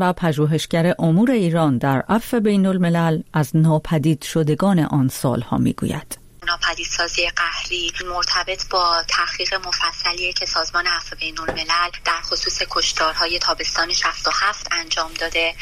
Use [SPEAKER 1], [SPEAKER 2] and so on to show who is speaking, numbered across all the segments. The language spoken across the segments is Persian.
[SPEAKER 1] و پژوهشگر امور ایران در عفو بین الملل از ناپدید شدگان آن سالها می‌گوید.
[SPEAKER 2] ناپدیدسازی قهری مرتبط با تحقیق مفصلی که سازمان عفو بین الملل در خصوص کشتارهای تابستان 67 انجام داده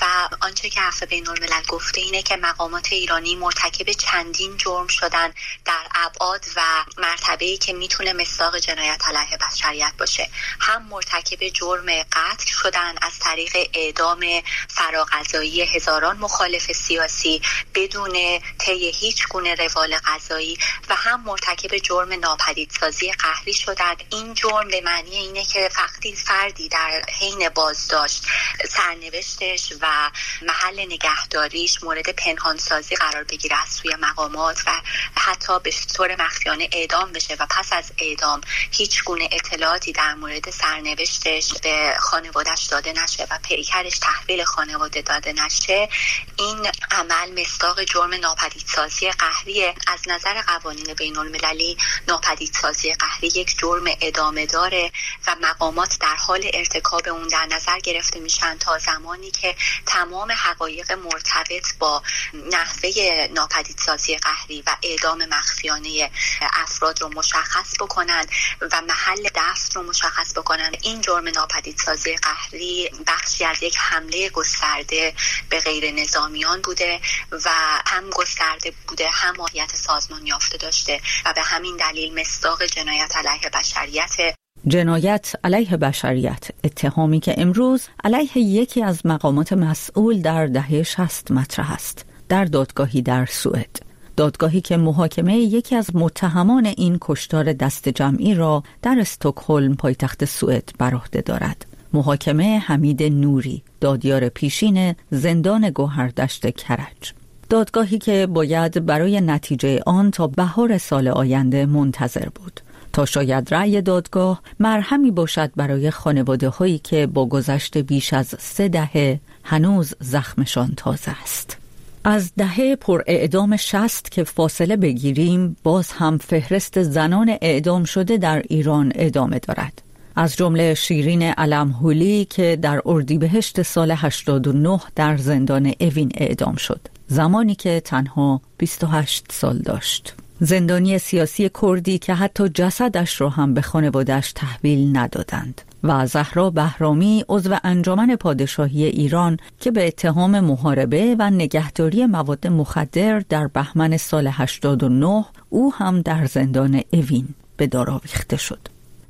[SPEAKER 2] و آنچه که عفو بین الملل گفته اینه که مقامات ایرانی مرتکب چندین جرم شدن در ابعاد و مرتبه‌ای که می‌تونه مصداق جنایت علیه بشریت باشه. هم مرتکب جرم قتل شدن از طریق اعدام فراغذایی هزاران مخالف سیاسی بدون طی هیچ گونه روال و هم مرتکب جرم ناپدیدسازی قهری شدند. این جرم به معنی اینه که وقتی فردی در حین بازداشت سرنوشتش و محل نگهداریش مورد پنهانسازی قرار بگیره از سوی مقامات و حتی به طور مخفیانه اعدام بشه و پس از اعدام هیچ گونه اطلاعاتی در مورد سرنوشتش به خانوادش داده نشه و پیکرش تحویل خانواده داده نشه. این عمل مصداق جرم ناپدیدسازی قهریه از نظر قوانین بین المللی ناپدیدسازی قهری یک جرم ادامه داره و مقامات در حال ارتکاب اون در نظر گرفته میشن تا زمانی که تمام حقایق مرتبط با نحوه ناپدیدسازی قهری و اعدام مخفیانه افراد رو مشخص بکنند و محل دست رو مشخص بکنند این جرم ناپدیدسازی قهری بخشی از یک حمله گسترده به غیر نظامیان بوده و هم گسترده بوده هم ماهیت سازمان یافته داشته و به همین دلیل مصداق جنایت علیه بشریت
[SPEAKER 1] جنایت علیه بشریت. اتهامی که امروز علیه یکی از مقامات مسئول در دهه شست مطرح است. در دادگاهی در سوئد. دادگاهی که محاکمه یکی از متهمان این کشتار دست جمعی را در استکهلم پایتخت سوئد بر عهده دارد. محاکمه حمید نوری دادیار پیشین زندان گوهردشت کرج. دادگاهی که باید برای نتیجه آن تا بهار سال آینده منتظر بود. تا شاید رأی دادگاه مرهمی باشد برای خانواده هایی که با گذشت بیش از سه دهه هنوز زخمشان تازه است. از دهه پر اعدام شست که فاصله بگیریم باز هم فهرست زنان اعدام شده در ایران ادامه دارد. از جمله شیرین علمهولی که در اردیبهشت سال 89 در زندان اوین اعدام شد. زمانی که تنها 28 سال داشت. زندانی سیاسی کردی که حتی جسدش را هم به خانوادش تحویل ندادند و زهرا بهرامی عضو انجمن پادشاهی ایران که به اتهام محاربه و نگهداری مواد مخدر در بهمن سال 89 او هم در زندان اوین به دار آویخته شد.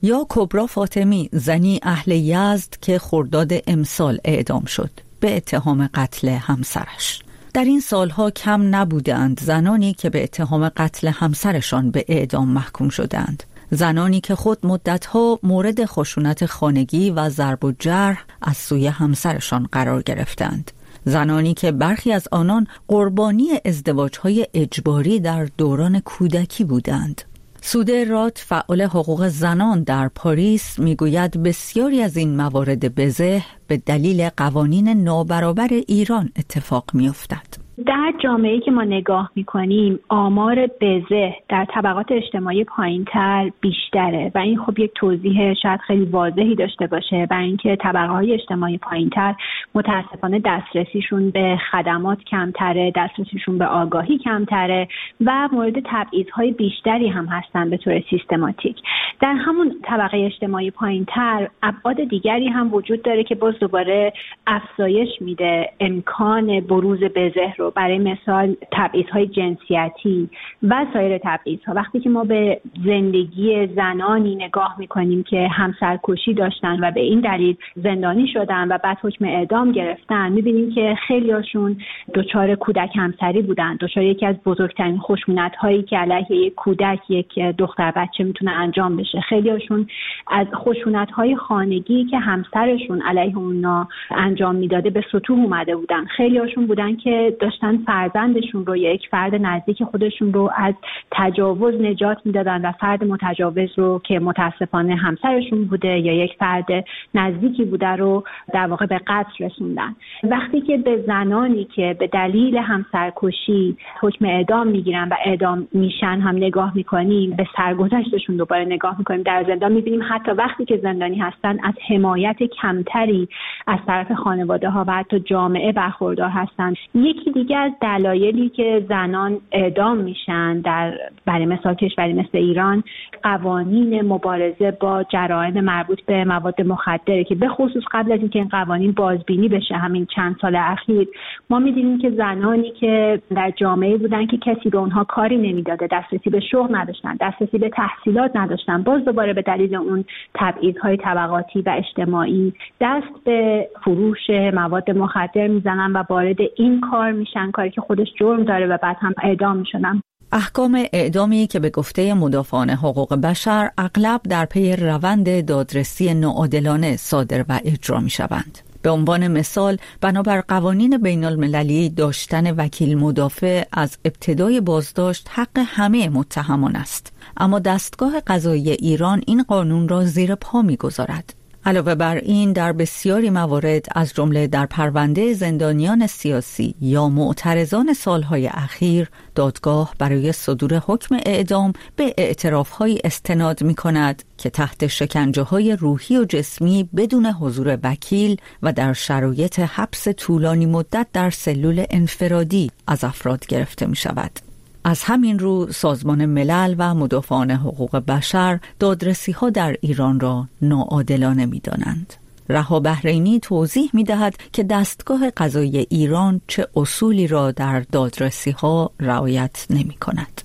[SPEAKER 1] یا کبرا فاطمی زنی اهل یزد که خرداد امسال اعدام شد به اتهام قتل همسرش. در این سالها کم نبودند زنانی که به اتهام قتل همسرشان به اعدام محکوم شدند. زنانی که خود مدتها مورد خشونت خانگی و ضرب و جرح از سوی همسرشان قرار گرفتند. زنانی که برخی از آنان قربانی ازدواجهای اجباری در دوران کودکی بودند. سوده رات فعال حقوق زنان در پاریس می‌گوید بسیاری از این موارد بزه به دلیل قوانین نابرابر ایران اتفاق میافتد.
[SPEAKER 3] در جامعه که ما نگاه می‌کنیم آمار بزه در طبقات اجتماعی پایینتر بیشتره و این خب یک توضیح شاید خیلی واضحی داشته باشه برای اینکه طبقه های اجتماعی پایینتر متاسفانه دسترسیشون به خدمات کمتره دسترسیشون به آگاهی کمتره و مورد های بیشتری هم هستن به طور سیستماتیک. در همون طبقه اجتماعی پایینتر ابعاد دیگری هم وجود داره که باز دوباره افزایش میده امکان بروز بزه رو برای مثال تبعیض های جنسیتی و سایر تبعیض ها وقتی که ما به زندگی زنانی نگاه می‌کنیم که همسرکشی داشتن و به این دلیل زندانی شدن و بعد حکم اعدام گرفتن می‌بینیم که خیلیاشون دچار کودک همسری بودن دچار یکی از بزرگترین خشونت هایی که علیه یک کودک یک دختر بچه می‌تونه انجام بشه. خیلیاشون از خشونت های خانگی که همسرشون علیه اونا انجام می‌داده به سطوح اومده بودن. خیلیاشون بودن که داشتن فرزندشون رو یک فرد نزدیک خودشون رو از تجاوز نجات می‌دادن و فرد متجاوز رو که متاسفانه همسرشون بوده یا یک فرد نزدیکی بوده رو در واقع به قتل رسوندن. وقتی که به زنانی که به دلیل همسرکشی حکم اعدام می‌گیرن و اعدام میشن هم نگاه می‌کنیم به سرگذشتشون دوباره نگاه می‌کنیم. در زندان می‌بینیم حتی وقتی که زندانی هستن از حمایت کمتری از طرف خانواده ها و حتی جامعه برخوردار هستند یکی دیگه از دلایلی که زنان اعدام میشن در برای مثال کشوری مثل ایران قوانین مبارزه با جرائم مربوط به مواد مخدره که به خصوص قبل از اینکه این قوانین بازبینی بشه همین چند سال اخیر ما می‌دیدیم که زنانی که در جامعه بودن که کسی به اونها کاری نمی‌داده دسترسی به شغل نداشتن دسترسی به تحصیلات نداشتن باز دوباره به دلیل اون تبعیضهای طبقاتی و اجتماعی دست به فروش مواد مخدر می‌زنن و وارد این کار میشن کاری که خودش جرم داره و بعد هم اعدام می‌شدن
[SPEAKER 1] احکام اعدامی که به گفته مدافعان حقوق بشر اغلب در پی روند دادرسی ناعادلانه صادر و اجرا می شوند. به عنوان مثال بنابر قوانین بین المللی داشتن وکیل مدافع از ابتدای بازداشت حق همه متهمان است اما دستگاه قضایی ایران این قانون را زیر پا می‌گذارد علاوه بر این در بسیاری موارد از جمله در پرونده زندانیان سیاسی یا معترضان سالهای اخیر دادگاه برای صدور حکم اعدام به اعترافهایی استناد می کند که تحت شکنجه های روحی و جسمی بدون حضور وکیل و در شرایط حبس طولانی مدت در سلول انفرادی از افراد گرفته می شود. از همین رو سازمان ملل و مدافعان حقوق بشر دادرسی ها در ایران را ناعادلانه می دانند. رها بحرینی توضیح می دهد که دستگاه قضایی ایران چه اصولی را در دادرسی ها رعایت نمی کند.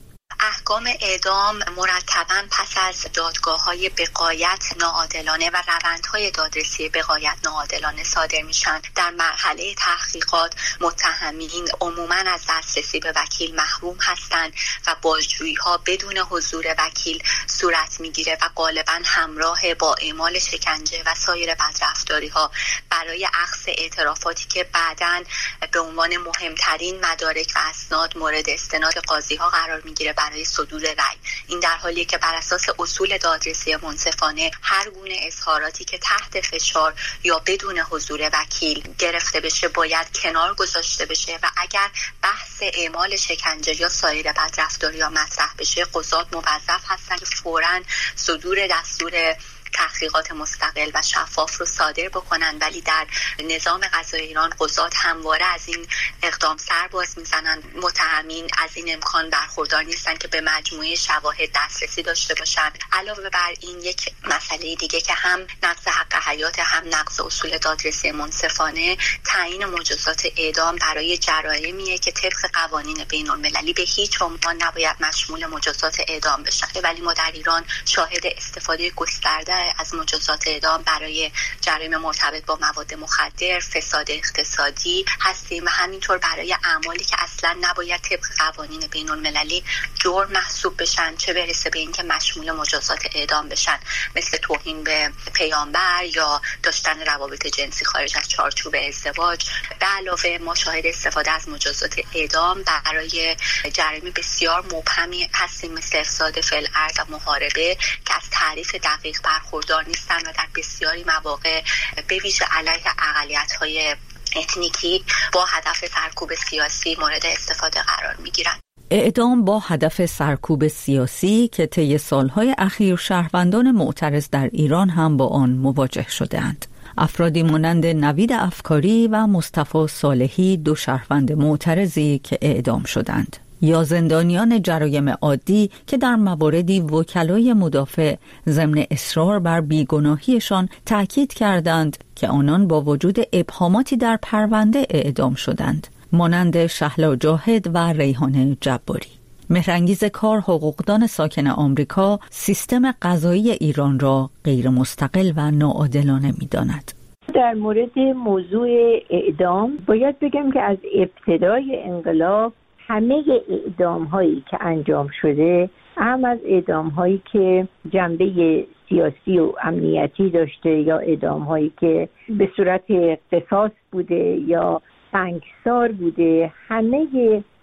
[SPEAKER 2] احکام اعدام مرتبا پس از دادگاه های بقایت ناعادلانه و روندهای دادرسی بقایت ناعادلانه صادر میشن. در مرحله تحقیقات متهمین عموما از دسترسی به وکیل محروم هستند و بازجویی ها بدون حضور وکیل صورت می‌گیره و غالبا همراه با اعمال شکنجه و سایر بدرفتاری ها برای اخذ اعترافاتی که بعدا به عنوان مهمترین مدارک و اسناد مورد استناد قاضی ها قرار می‌گیره برای صدور رأی. این در حالیه که بر اساس اصول دادرسی منصفانه هر گونه اظهاراتی که تحت فشار یا بدون حضور وکیل گرفته بشه باید کنار گذاشته بشه و اگر بحث اعمال شکنجه یا سایر بدرفتاری یا مطرح بشه قضات موظف هستن که فورا صدور دستور تحقیقات مستقل و شفاف رو صادر بکنن ولی در نظام قضای ایران قضات همواره از این اقدام سر باز می‌زنن. متهمین از این امکان برخوردار نیستن که به مجموعه شواهد دسترسی داشته باشن. علاوه بر این یک مسئله دیگه که هم نقض حق حیات هم نقض اصول دادرسی منصفانه تعیین مجازات اعدام برای جرایمیه که طبق قوانین بین المللی به هیچ عنوان نباید مشمول مجازات اعدام بشن ولی ما در ایران شاهد استفاده گسترده از مجازات اعدام برای جرایم مرتبط با مواد مخدر فساد اقتصادی هستیم و همینطور برای اعمالی که اصلا نباید طبق قوانین بین المللی جرم محسوب بشن چه برسه به اینکه مشمول مجازات اعدام بشن. مثل توهین به پیامبر یا داشتن روابط جنسی خارج از چارچوب ازدواج. به علاوه ما شاهد استفاده از مجازات اعدام برای جرایم بسیار مبهمی هستیم مثل افساد فعل و محاربه که از تعریف دقیق برخورد برخوردار نیستن و در بسیاری مواقع به ویژه علیه اقلیت های اتنیکی با هدف سرکوب سیاسی مورد استفاده قرار می گیرن.
[SPEAKER 1] اعدام با هدف سرکوب سیاسی که طی سالهای اخیر شهروندان معترض در ایران هم با آن مواجه شدهاند. افرادی مانند نوید افکاری و مصطفی صالحی دو شهروند معترضی که اعدام شدند. یا زندانیان جرایم عادی که در مواردی وکلای مدافع ضمن اصرار بر بیگناهیشان تاکید کردند که آنان با وجود ابهاماتی در پرونده اعدام شدند مانند شهلا جاهد و ریحانه جباری مهرنگیز کار حقوقدان ساکن آمریکا سیستم قضایی ایران را غیر مستقل و ناعادلانه می داند.
[SPEAKER 4] در مورد موضوع اعدام باید بگم که از ابتدای انقلاب همه اعدام هایی که انجام شده هم از اعدام هایی که جنبه سیاسی و امنیتی داشته یا اعدام هایی که به صورت قصاص بوده یا سنگسار بوده همه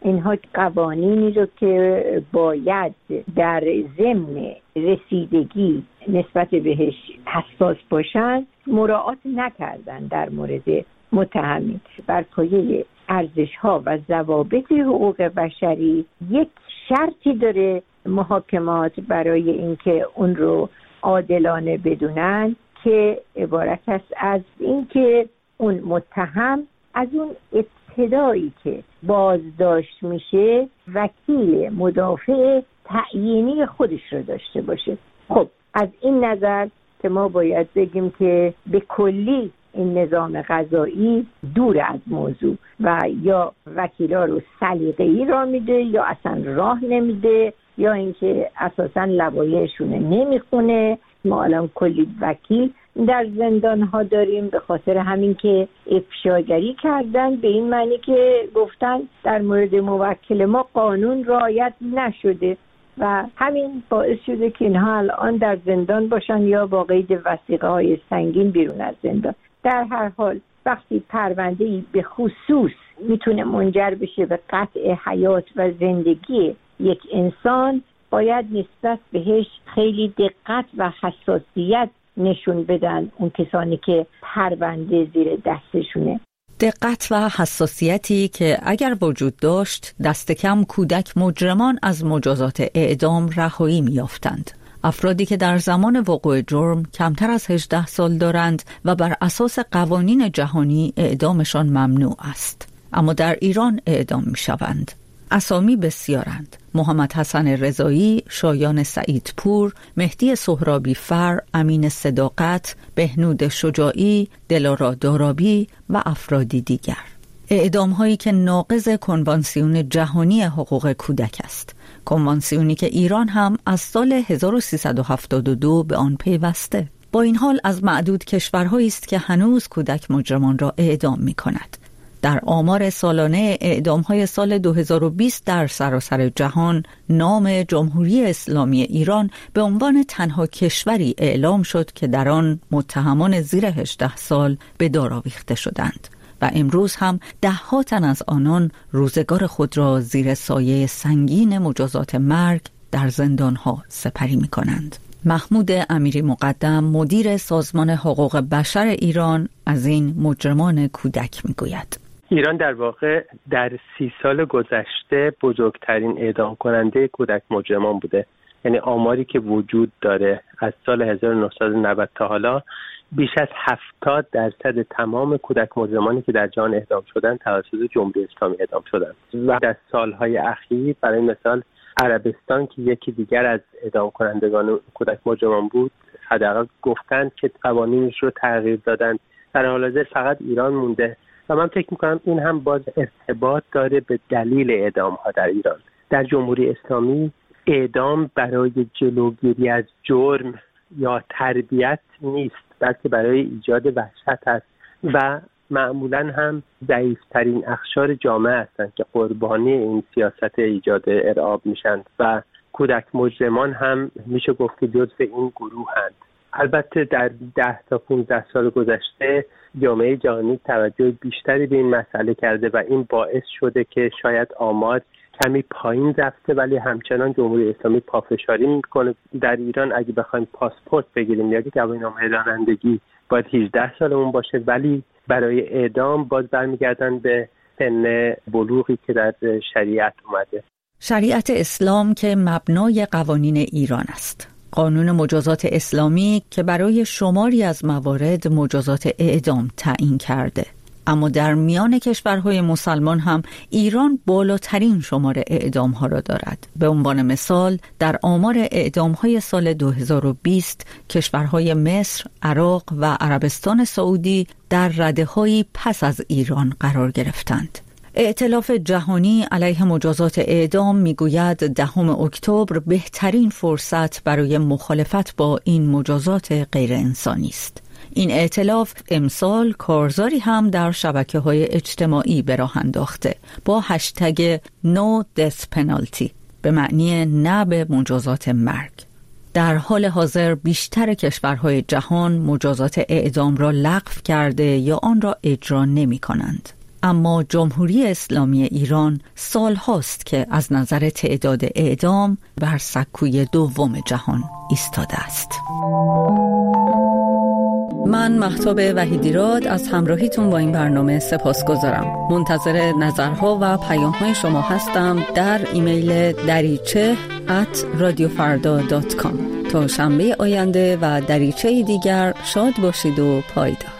[SPEAKER 4] اینها قوانینی رو که باید در ضمن رسیدگی نسبت بهش حساس باشند مراعات نکردن در مورد متهمین. بر پایه ارزش ها و ضوابط حقوق بشری یک شرطی داره محاکمات برای اینکه اون رو عادلانه بدونن که عبارت است از اینکه اون متهم از اون ابتدایی که بازداشت میشه وکیل مدافع تعیینی خودش رو داشته باشه. خب از این نظر که ما باید بگیم که به کلی این نظام غذایی دور از موضوع و یا وکیلا رو سلیقه ای را میده یا اصلا راه نمیده یا اینکه اساسا لوایحشون نمی‌خونه. ما الان کلی وکیل در زندان ها داریم به خاطر همین که افشاگری کردن به این معنی که گفتن در مورد موکل ما قانون رعایت نشده و همین باعث شده که اینها الان در زندان باشن یا با قید وسیقه های سنگین بیرون از زندان. در هر حال وقتی پرونده ای به خصوص می‌تونه منجر بشه به قطع حیات و زندگی یک انسان باید نسبت بهش خیلی دقت و حساسیت نشون بدن اون کسانی که پرونده زیر دستشونه.
[SPEAKER 1] دقت و حساسیتی که اگر وجود داشت دست کم کودک مجرمان از مجازات اعدام رهایی میافتند افرادی که در زمان وقوع جرم کمتر از 18 سال دارند و بر اساس قوانین جهانی اعدامشان ممنوع است اما در ایران اعدام می شوند اسامی بسیارند محمد حسن رضایی، شایان سعیدپور، مهدی سهرابی فر، امین صداقت، بهنود شجاعی، دلارا دارابی و افرادی دیگر. اعدام هایی که ناقض کنوانسیون جهانی حقوق کودک است. کنوانسیونی که ایران هم از سال 1372 به آن پیوسته. با این حال از معدود کشورهایی است که هنوز کودک مجرمان را اعدام می کند. در آمار سالانه اعدام های سال 2020 در سراسر جهان نام جمهوری اسلامی ایران به عنوان تنها کشوری اعلام شد که در آن متهمان زیر 18 سال به دار آویخته شدند و امروز هم ده تن از آنان روزگار خود را زیر سایه سنگین مجازات مرگ در زندان ها سپری می کنند. محمود امیری مقدم مدیر سازمان حقوق بشر ایران از این مجرمان کودک می گوید.
[SPEAKER 5] ایران در واقع در سی سال گذشته بزرگترین اعدام کننده کودک مجرمان بوده یعنی آماری که وجود داره از سال 1990 تا حالا بیش از 70 درصد تمام کودک مجرمانی که در جهان اعدام شدن توسط جمهوری اسلامی اعدام شدن و در سالهای اخیر برای مثال عربستان که یکی دیگر از اعدام کنندگان کودک مجرمان بود حداقل گفتند که قوانینش رو تغییر دادن. در حال حاضر فقط ایران مونده و من فکر می‌کنم این هم باز ارتباط داره به دلیل اعدام ها در ایران. در جمهوری اسلامی اعدام برای جلوگیری از جرم یا تربیت نیست. بلکه برای ایجاد وحشت است و معمولا هم ضعیفترین اخشار جامعه هستند که قربانی این سیاست ایجاد ارعاب میشن و کودک مجرمان هم میشه گفت که جزو این گروه هند البته در ده تا 15 سال گذشته جامعه جهانی توجه بیشتری به این مسئله کرده و این باعث شده که شاید آمار کمی پایین رفته ولی همچنان جمهوری اسلامی پافشاری می‌کنه. در ایران اگه بخوایم پاسپورت بگیریم یا گواهینامه رانندگی باید 18 سالمون باشه ولی برای اعدام باز برمیگردن به سن بلوغی که در شریعت اومده.
[SPEAKER 1] شریعت اسلام که مبنای قوانین ایران است. قانون مجازات اسلامی که برای شماری از موارد مجازات اعدام تعیین کرده. اما در میان کشورهای مسلمان هم ایران بالاترین شمار اعدام ها را دارد به عنوان مثال در آمار اعدام های سال 2020 کشورهای مصر، عراق و عربستان سعودی در رده پس از ایران قرار گرفتند ائتلاف جهانی علیه مجازات اعدام می‌گوید دهم اکتبر بهترین فرصت برای مخالفت با این مجازات غیر انسانی است. این ائتلاف امسال کارزاری هم در شبکه های اجتماعی به راه انداخته با هشتگ No Death Penalty به معنی نه به مجازات مرگ. در حال حاضر بیشتر کشورهای جهان مجازات اعدام را لغو کرده یا آن را اجرا نمی کنند. اما جمهوری اسلامی ایران سال هاست که از نظر تعداد اعدام بر سکوی دوم جهان ایستاده است. من محتاب وحیدیراد از همراهیتون با این برنامه سپاس گذارم منتظر نظرها و پیام های شما هستم در ایمیل دریچه at radiofarda.com تا شنبه آینده و دریچه دیگر شاد باشید و پایدار.